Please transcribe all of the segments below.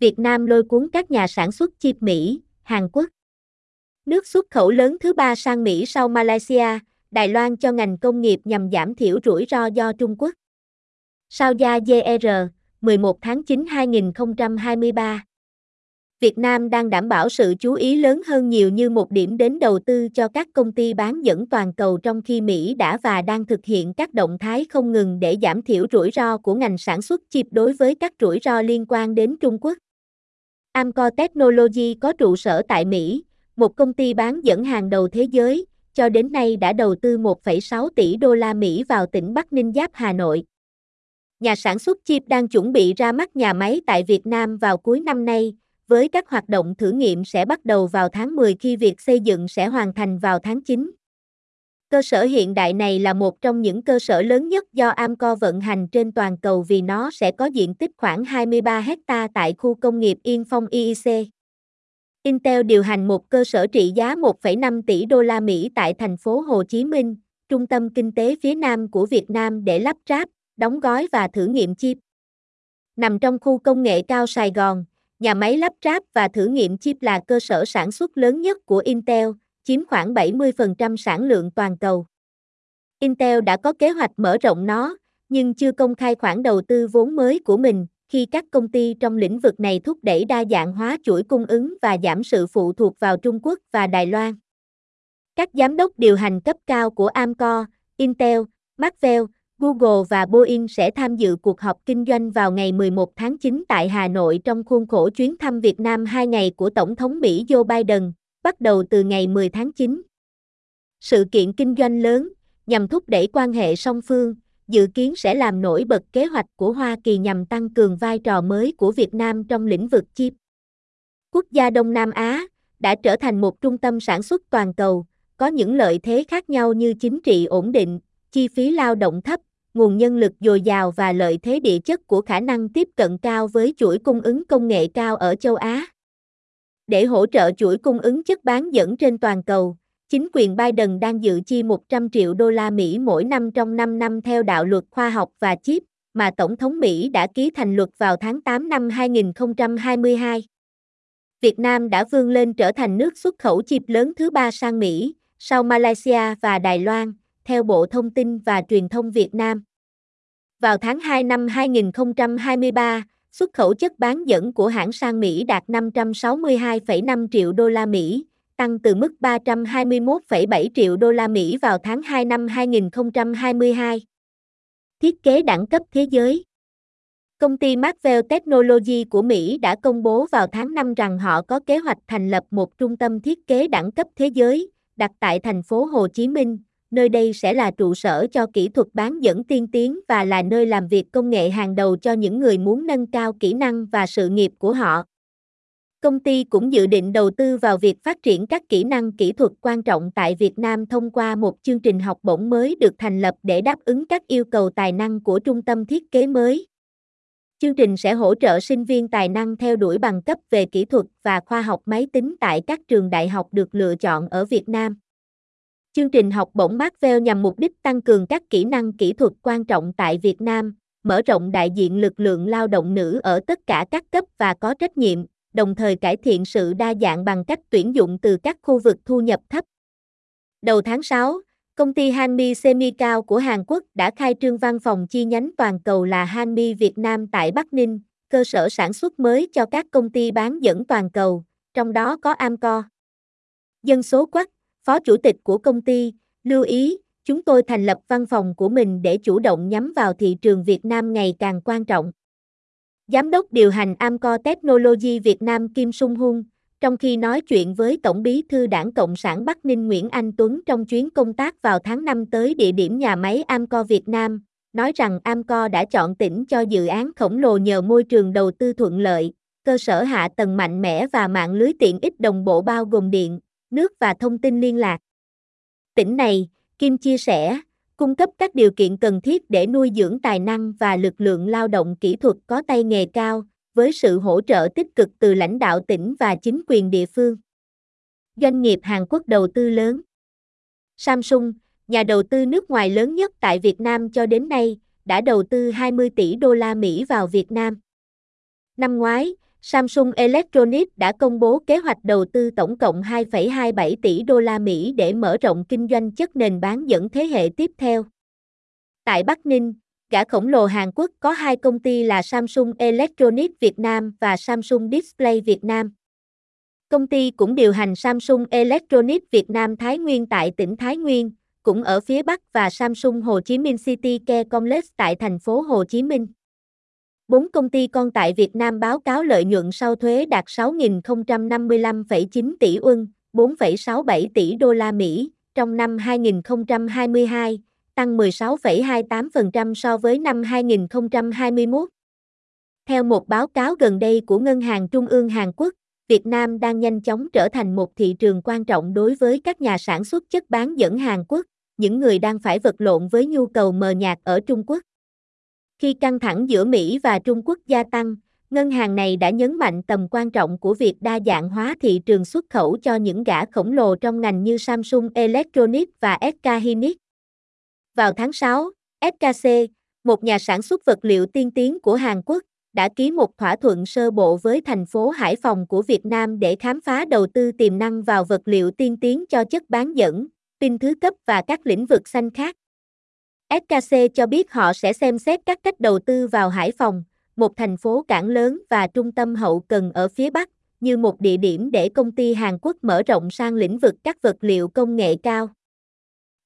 Việt Nam lôi cuốn các nhà sản xuất chip Mỹ, Hàn Quốc. Nước xuất khẩu lớn thứ ba sang Mỹ sau Malaysia, Đài Loan cho ngành công nghiệp nhằm giảm thiểu rủi ro do Trung Quốc. Sao gia GR, 11 tháng 9 2023 Việt Nam đang đảm bảo sự chú ý lớn hơn nhiều như một điểm đến đầu tư cho các công ty bán dẫn toàn cầu trong khi Mỹ đã và đang thực hiện các động thái không ngừng để giảm thiểu rủi ro của ngành sản xuất chip đối với các rủi ro liên quan đến Trung Quốc. Amco Technology có trụ sở tại Mỹ, một công ty bán dẫn hàng đầu thế giới, cho đến nay đã đầu tư 1,6 tỷ đô la Mỹ vào tỉnh Bắc Ninh Giáp Hà Nội. Nhà sản xuất chip đang chuẩn bị ra mắt nhà máy tại Việt Nam vào cuối năm nay, với các hoạt động thử nghiệm sẽ bắt đầu vào tháng 10 khi việc xây dựng sẽ hoàn thành vào tháng 9. Cơ sở hiện đại này là một trong những cơ sở lớn nhất do Amco vận hành trên toàn cầu vì nó sẽ có diện tích khoảng 23 hecta tại khu công nghiệp Yên Phong IEC. Intel điều hành một cơ sở trị giá 1,5 tỷ đô la Mỹ tại thành phố Hồ Chí Minh, trung tâm kinh tế phía Nam của Việt Nam để lắp ráp, đóng gói và thử nghiệm chip. Nằm trong khu công nghệ cao Sài Gòn, nhà máy lắp ráp và thử nghiệm chip là cơ sở sản xuất lớn nhất của Intel, chiếm khoảng 70% sản lượng toàn cầu. Intel đã có kế hoạch mở rộng nó, nhưng chưa công khai khoản đầu tư vốn mới của mình, khi các công ty trong lĩnh vực này thúc đẩy đa dạng hóa chuỗi cung ứng và giảm sự phụ thuộc vào Trung Quốc và Đài Loan. Các giám đốc điều hành cấp cao của Amcor, Intel, Marvell, Google và Boeing sẽ tham dự cuộc họp kinh doanh vào ngày 11 tháng 9 tại Hà Nội trong khuôn khổ chuyến thăm Việt Nam 2 ngày của Tổng thống Mỹ Joe Biden, bắt đầu từ ngày 10 tháng 9. Sự kiện kinh doanh lớn, nhằm thúc đẩy quan hệ song phương, dự kiến sẽ làm nổi bật kế hoạch của Hoa Kỳ nhằm tăng cường vai trò mới của Việt Nam trong lĩnh vực chip. Quốc gia Đông Nam Á đã trở thành một trung tâm sản xuất toàn cầu, có những lợi thế khác nhau như chính trị ổn định, chi phí lao động thấp, nguồn nhân lực dồi dào và lợi thế địa chất của khả năng tiếp cận cao với chuỗi cung ứng công nghệ cao ở châu Á. Để hỗ trợ chuỗi cung ứng chất bán dẫn trên toàn cầu, chính quyền Biden đang dự chi 100 triệu đô la Mỹ mỗi năm trong 5 năm theo đạo luật khoa học và chip mà Tổng thống Mỹ đã ký thành luật vào tháng 8 năm 2022. Việt Nam đã vươn lên trở thành nước xuất khẩu chip lớn thứ ba sang Mỹ, sau Malaysia và Đài Loan, theo Bộ Thông tin và Truyền thông Việt Nam. Vào tháng 2 năm 2023, xuất khẩu chất bán dẫn của hãng sang Mỹ đạt 562,5 triệu đô la Mỹ, tăng từ mức 321,7 triệu đô la Mỹ vào tháng 2 năm 2022. Thiết kế đẳng cấp thế giới Công ty Marvell Technology của Mỹ đã công bố vào tháng 5 rằng họ có kế hoạch thành lập một trung tâm thiết kế đẳng cấp thế giới, đặt tại thành phố Hồ Chí Minh, nơi đây sẽ là trụ sở cho kỹ thuật bán dẫn tiên tiến và là nơi làm việc công nghệ hàng đầu cho những người muốn nâng cao kỹ năng và sự nghiệp của họ. Công ty cũng dự định đầu tư vào việc phát triển các kỹ năng kỹ thuật quan trọng tại Việt Nam thông qua một chương trình học bổng mới được thành lập để đáp ứng các yêu cầu tài năng của trung tâm thiết kế mới. Chương trình sẽ hỗ trợ sinh viên tài năng theo đuổi bằng cấp về kỹ thuật và khoa học máy tính tại các trường đại học được lựa chọn ở Việt Nam. Chương trình học bổng Marvel nhằm mục đích tăng cường các kỹ năng kỹ thuật quan trọng tại Việt Nam, mở rộng đại diện lực lượng lao động nữ ở tất cả các cấp và có trách nhiệm, đồng thời cải thiện sự đa dạng bằng cách tuyển dụng từ các khu vực thu nhập thấp. Đầu tháng 6, công ty Hanmi Semicao của Hàn Quốc đã khai trương văn phòng chi nhánh toàn cầu là Hanmi Việt Nam tại Bắc Ninh, cơ sở sản xuất mới cho các công ty bán dẫn toàn cầu, trong đó có Amco. Dân số quắc, phó chủ tịch của công ty, lưu ý, chúng tôi thành lập văn phòng của mình để chủ động nhắm vào thị trường Việt Nam ngày càng quan trọng. Giám đốc điều hành Amco Technology Việt Nam Kim Sung Hun, trong khi nói chuyện với Tổng bí thư Đảng Cộng sản Bắc Ninh Nguyễn Anh Tuấn trong chuyến công tác vào tháng 5 tới địa điểm nhà máy Amco Việt Nam, nói rằng Amco đã chọn tỉnh cho dự án khổng lồ nhờ môi trường đầu tư thuận lợi, cơ sở hạ tầng mạnh mẽ và mạng lưới tiện ích đồng bộ bao gồm điện, nước và thông tin liên lạc. Tỉnh này, Kim chia sẻ, cung cấp các điều kiện cần thiết để nuôi dưỡng tài năng và lực lượng lao động kỹ thuật có tay nghề cao, với sự hỗ trợ tích cực từ lãnh đạo tỉnh và chính quyền địa phương. Doanh nghiệp Hàn Quốc đầu tư lớn Samsung, nhà đầu tư nước ngoài lớn nhất tại Việt Nam cho đến nay, đã đầu tư 20 tỷ đô la Mỹ vào Việt Nam. Năm ngoái, Samsung Electronics đã công bố kế hoạch đầu tư tổng cộng 2,27 tỷ đô la Mỹ để mở rộng kinh doanh chất nền bán dẫn thế hệ tiếp theo. Tại Bắc Ninh, gã khổng lồ Hàn Quốc có hai công ty là Samsung Electronics Việt Nam và Samsung Display Việt Nam. Công ty cũng điều hành Samsung Electronics Việt Nam Thái Nguyên tại tỉnh Thái Nguyên, cũng ở phía Bắc và Samsung Hồ Chí Minh City Care Complex tại thành phố Hồ Chí Minh. Bốn công ty con tại Việt Nam báo cáo lợi nhuận sau thuế đạt 6.055,9 tỷ USD, 4,67 tỷ đô la Mỹ trong năm 2022, tăng 16,28% so với năm 2021. Theo một báo cáo gần đây của Ngân hàng Trung ương Hàn Quốc, Việt Nam đang nhanh chóng trở thành một thị trường quan trọng đối với các nhà sản xuất chất bán dẫn Hàn Quốc, những người đang phải vật lộn với nhu cầu mờ nhạt ở Trung Quốc. Khi căng thẳng giữa Mỹ và Trung Quốc gia tăng, ngân hàng này đã nhấn mạnh tầm quan trọng của việc đa dạng hóa thị trường xuất khẩu cho những gã khổng lồ trong ngành như Samsung Electronics và SK Hynix. Vào tháng 6, SKC, một nhà sản xuất vật liệu tiên tiến của Hàn Quốc, đã ký một thỏa thuận sơ bộ với thành phố Hải Phòng của Việt Nam để khám phá đầu tư tiềm năng vào vật liệu tiên tiến cho chất bán dẫn, pin thứ cấp và các lĩnh vực xanh khác. SKC cho biết họ sẽ xem xét các cách đầu tư vào Hải Phòng, một thành phố cảng lớn và trung tâm hậu cần ở phía Bắc, như một địa điểm để công ty Hàn Quốc mở rộng sang lĩnh vực các vật liệu công nghệ cao.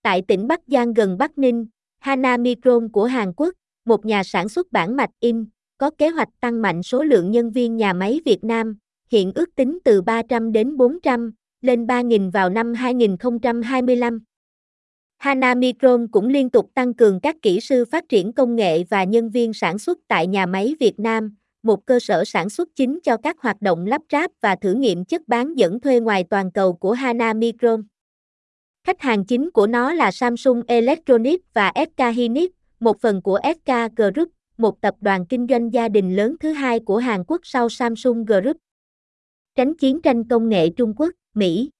Tại tỉnh Bắc Giang gần Bắc Ninh, Hana Micron của Hàn Quốc, một nhà sản xuất bản mạch in, có kế hoạch tăng mạnh số lượng nhân viên nhà máy Việt Nam, hiện ước tính từ 300 đến 400, lên 3.000 vào năm 2025. Hana Micron cũng liên tục tăng cường các kỹ sư phát triển công nghệ và nhân viên sản xuất tại nhà máy Việt Nam, một cơ sở sản xuất chính cho các hoạt động lắp ráp và thử nghiệm chất bán dẫn thuê ngoài toàn cầu của Hana Micron. Khách hàng chính của nó là Samsung Electronics và SK Hynix, một phần của SK Group, một tập đoàn kinh doanh gia đình lớn thứ hai của Hàn Quốc sau Samsung Group. Tránh chiến tranh công nghệ Trung Quốc, Mỹ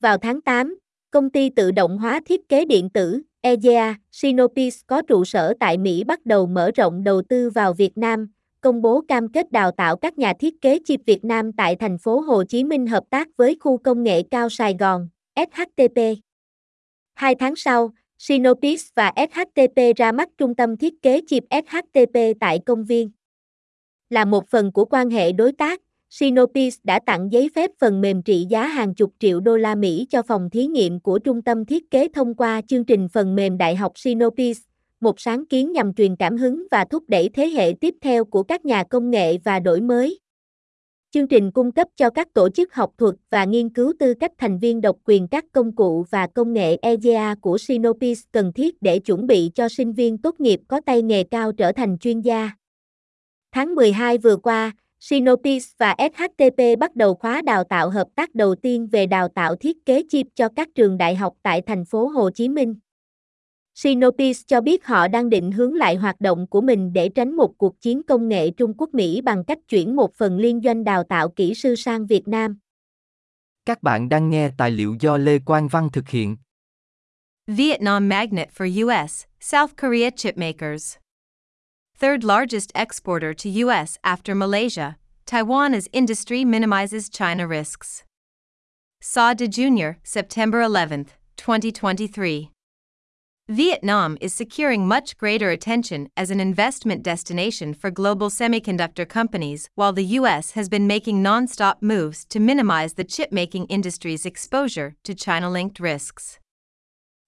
Vào tháng 8, công ty tự động hóa thiết kế điện tử, EGA, Sinopis có trụ sở tại Mỹ bắt đầu mở rộng đầu tư vào Việt Nam, công bố cam kết đào tạo các nhà thiết kế chip Việt Nam tại thành phố Hồ Chí Minh hợp tác với khu công nghệ cao Sài Gòn, SHTP. Hai tháng sau, Sinopis và SHTP ra mắt trung tâm thiết kế chip SHTP tại công viên. Là một phần của quan hệ đối tác, Sinopis đã tặng giấy phép phần mềm trị giá hàng chục triệu đô la Mỹ cho phòng thí nghiệm của trung tâm thiết kế thông qua chương trình phần mềm Đại học Sinopis, một sáng kiến nhằm truyền cảm hứng và thúc đẩy thế hệ tiếp theo của các nhà công nghệ và đổi mới. Chương trình cung cấp cho các tổ chức học thuật và nghiên cứu tư cách thành viên độc quyền các công cụ và công nghệ EGA của Sinopis cần thiết để chuẩn bị cho sinh viên tốt nghiệp có tay nghề cao trở thành chuyên gia. Tháng 12 vừa qua, Sinopis và SHTP bắt đầu khóa đào tạo hợp tác đầu tiên về đào tạo thiết kế chip cho các trường đại học tại thành phố Hồ Chí Minh. Sinopis cho biết họ đang định hướng lại hoạt động của mình để tránh một cuộc chiến công nghệ Trung Quốc-Mỹ bằng cách chuyển một phần liên doanh đào tạo kỹ sư sang Việt Nam. Các bạn đang nghe tài liệu do Lê Quang Văn thực hiện. Vietnam magnet for US, South Korea chipmakers. Third largest exporter to US after Malaysia, Taiwan as industry minimizes China risks. Saw De Jr., September 11, 2023. Vietnam is securing much greater attention as an investment destination for global semiconductor companies, while the U.S. has been making non-stop moves to minimize the chip-making industry's exposure to China-linked risks.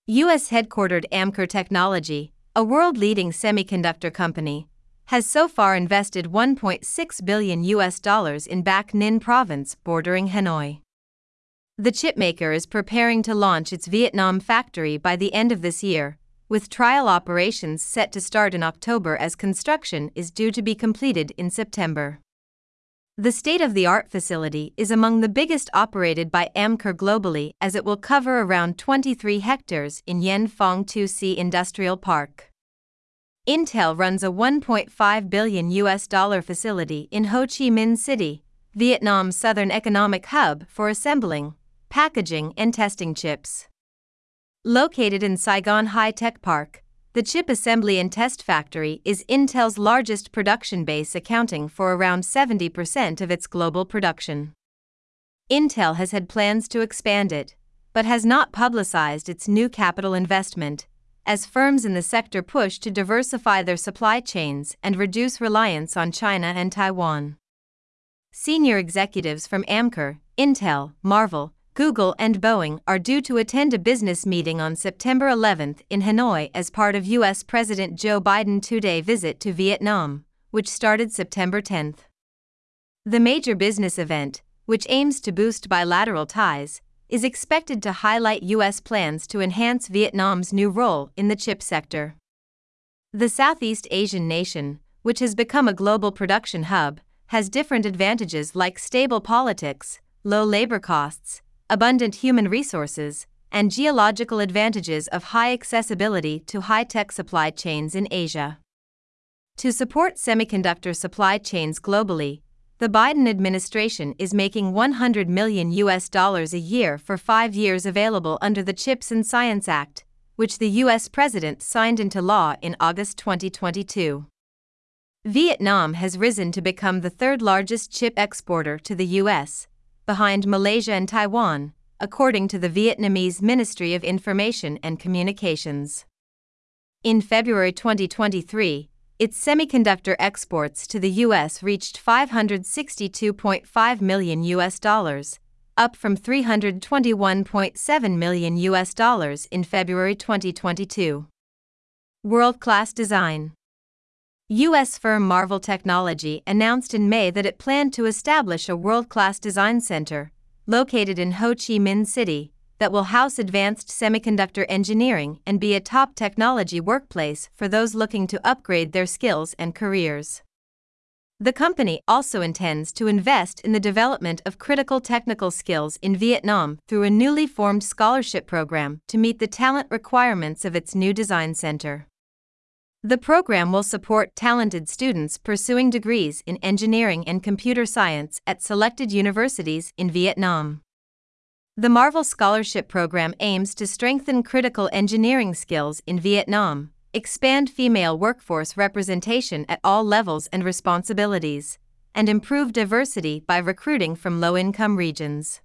U.S. headquartered Amkor Technology, a world-leading semiconductor company, has so far invested 1.6 billion US dollars in Bac Ninh province bordering Hanoi. The chipmaker is preparing to launch its Vietnam factory by the end of this year, with trial operations set to start in October as construction is due to be completed in September. The state of the art facility is among the biggest operated by Amkor globally as it will cover around 23 hectares in Yen Phong 2C Industrial Park. Intel runs a 1.5 billion US dollar facility in Ho Chi Minh City, Vietnam's southern economic hub for assembling, packaging, and testing chips. Located in Saigon High Tech Park, the chip assembly and test factory is Intel's largest production base, accounting for around 70% of its global production. Intel has had plans to expand it, but has not publicized its new capital investment, as firms in the sector push to diversify their supply chains and reduce reliance on China and Taiwan. Senior executives from Amkor, Intel, Marvell, Google, and Boeing are due to attend a business meeting on September 11 in Hanoi as part of U.S. President Joe Biden's two day visit to Vietnam, which started September 10. The major business event, which aims to boost bilateral ties, is expected to highlight U.S. plans to enhance Vietnam's new role in the chip sector. The Southeast Asian nation, which has become a global production hub, has different advantages like stable politics, low labor costs, abundant human resources, and geological advantages of high accessibility to high tech supply chains in Asia. To support semiconductor supply chains globally, the Biden administration is making 100 million US dollars a year for 5 years available under the CHIPS and Science Act, which the US president signed into law in August 2022. Vietnam has risen to become the third largest chip exporter to the US, behind Malaysia and Taiwan, according to the Vietnamese Ministry of Information and Communications. In February 2023, its semiconductor exports to the US reached 562.5 million US dollars, up from 321.7 million US dollars in February 2022. World-class design U.S. firm Marvell Technology announced in May that it planned to establish a world class design center, located in Ho Chi Minh City, that will house advanced semiconductor engineering and be a top technology workplace for those looking to upgrade their skills and careers. The company also intends to invest in the development of critical technical skills in Vietnam through a newly formed scholarship program to meet the talent requirements of its new design center. The program will support talented students pursuing degrees in engineering and computer science at selected universities in Vietnam. The Marvell Scholarship Program aims to strengthen critical engineering skills in Vietnam, expand female workforce representation at all levels and responsibilities, and improve diversity by recruiting from low income regions.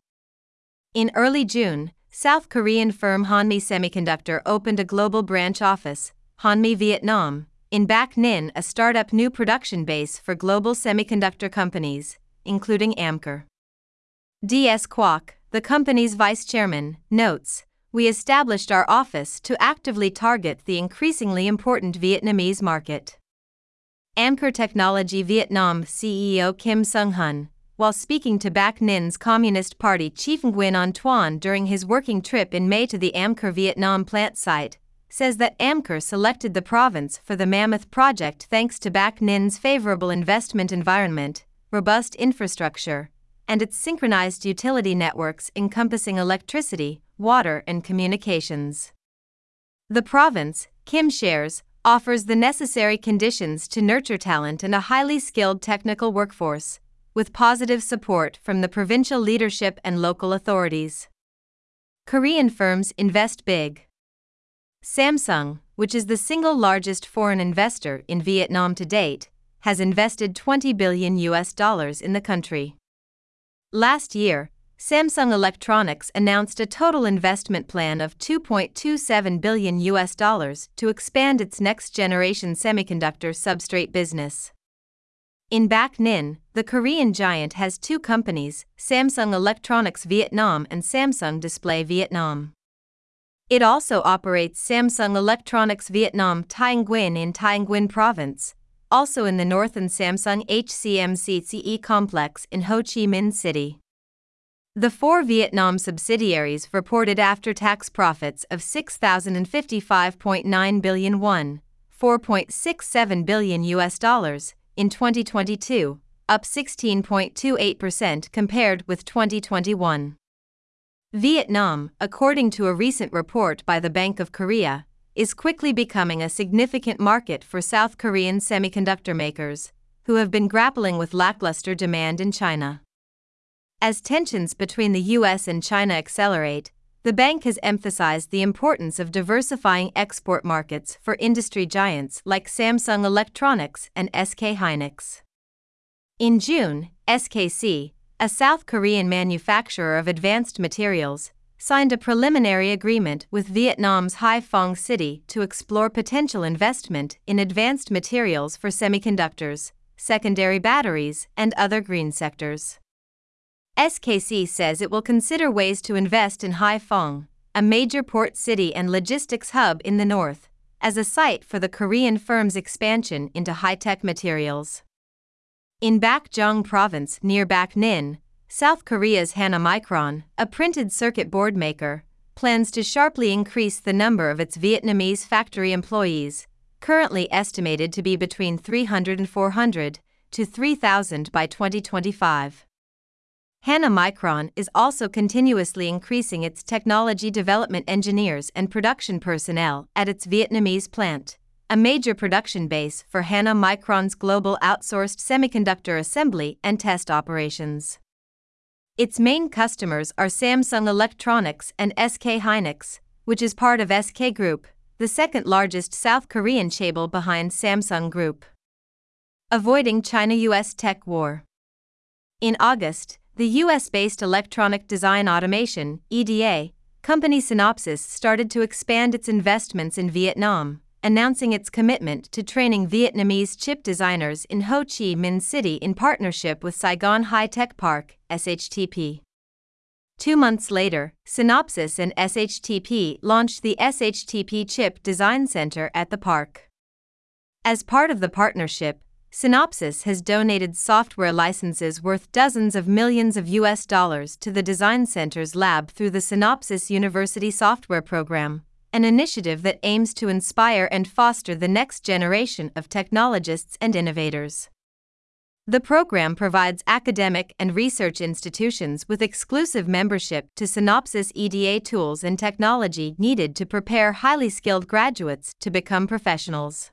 In early June, South Korean firm Hanmi Semiconductor opened a global branch office, Hanmi Vietnam, in Bac Ninh, a startup new production base for global semiconductor companies, including Amkor. D.S. Kwok, the company's vice chairman, notes We established our office to actively target the increasingly important Vietnamese market. Amkor Technology Vietnam CEO Kim Sung Hun, while speaking to Bac Ninh's Communist Party chief Nguyen Anh Tuan during his working trip in May to the Amkor Vietnam plant site, says that Amkor selected the province for the Mammoth project thanks to Bac Ninh's favorable investment environment, robust infrastructure, and its synchronized utility networks encompassing electricity, water, and communications. The province, Kim shares, offers the necessary conditions to nurture talent and a highly skilled technical workforce, with positive support from the provincial leadership and local authorities. Korean firms invest big. Samsung, which is the single largest foreign investor in Vietnam to date, has invested 20 billion US dollars in the country. Last year, Samsung Electronics announced a total investment plan of 2.27 billion US dollars to expand its next-generation semiconductor substrate business. In Bac Ninh, the Korean giant has two companies, Samsung Electronics Vietnam and Samsung Display Vietnam. It also operates Samsung Electronics Vietnam Thai Nguyen in Thai Nguyen Province, also in the north and Samsung HCMCCE complex in Ho Chi Minh City. The four Vietnam subsidiaries reported after tax profits of 6,055.9 billion won, 4.67 billion US dollars, in 2022, up 16.28% compared with 2021. Vietnam, according to a recent report by the Bank of Korea, is quickly becoming a significant market for South Korean semiconductor makers, who have been grappling with lackluster demand in China. As tensions between the US and China accelerate, The bank has emphasized the importance of diversifying export markets for industry giants like Samsung Electronics and SK Hynix. In June, SKC, a South Korean manufacturer of advanced materials, signed a preliminary agreement with Vietnam's Haiphong City to explore potential investment in advanced materials for semiconductors, secondary batteries, and other green sectors. SKC says it will consider ways to invest in Haiphong, a major port city and logistics hub in the north, as a site for the Korean firm's expansion into high tech materials. In Bac Giang Province near Bac Ninh, South Korea's Hana Micron, a printed circuit board maker, plans to sharply increase the number of its Vietnamese factory employees, currently estimated to be between 300 and 400 to 3,000 by 2025. Hana Micron is also continuously increasing its technology development engineers and production personnel at its Vietnamese plant, a major production base for Hana Micron's global outsourced semiconductor assembly and test operations. Its main customers are Samsung Electronics and SK Hynix, which is part of SK Group, the second largest South Korean chaebol behind Samsung Group. Avoiding China US tech war. In August, the US based electronic design automation EDA, company Synopsys started to expand its investments in Vietnam announcing its commitment to training Vietnamese chip designers in Ho Chi Minh City in partnership with Saigon High Tech Park, SHTP. Two months later, Synopsys and SHTP launched the SHTP Chip Design Center at the park. As part of the partnership, Synopsys has donated software licenses worth dozens of millions of US dollars to the Design Center's lab through the Synopsys University Software Program an initiative that aims to inspire and foster the next generation of technologists and innovators. The program provides academic and research institutions with exclusive membership to Synopsys EDA tools and technology needed to prepare highly skilled graduates to become professionals.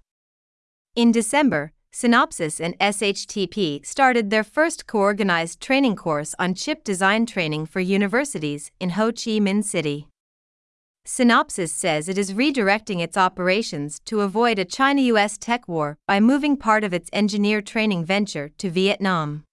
In December, Synopsys and SHTP started their first co organized training course on chip design training for universities in Ho Chi Minh City. Synopsys says it is redirecting its operations to avoid a China US tech war by moving part of its engineer training venture to Vietnam.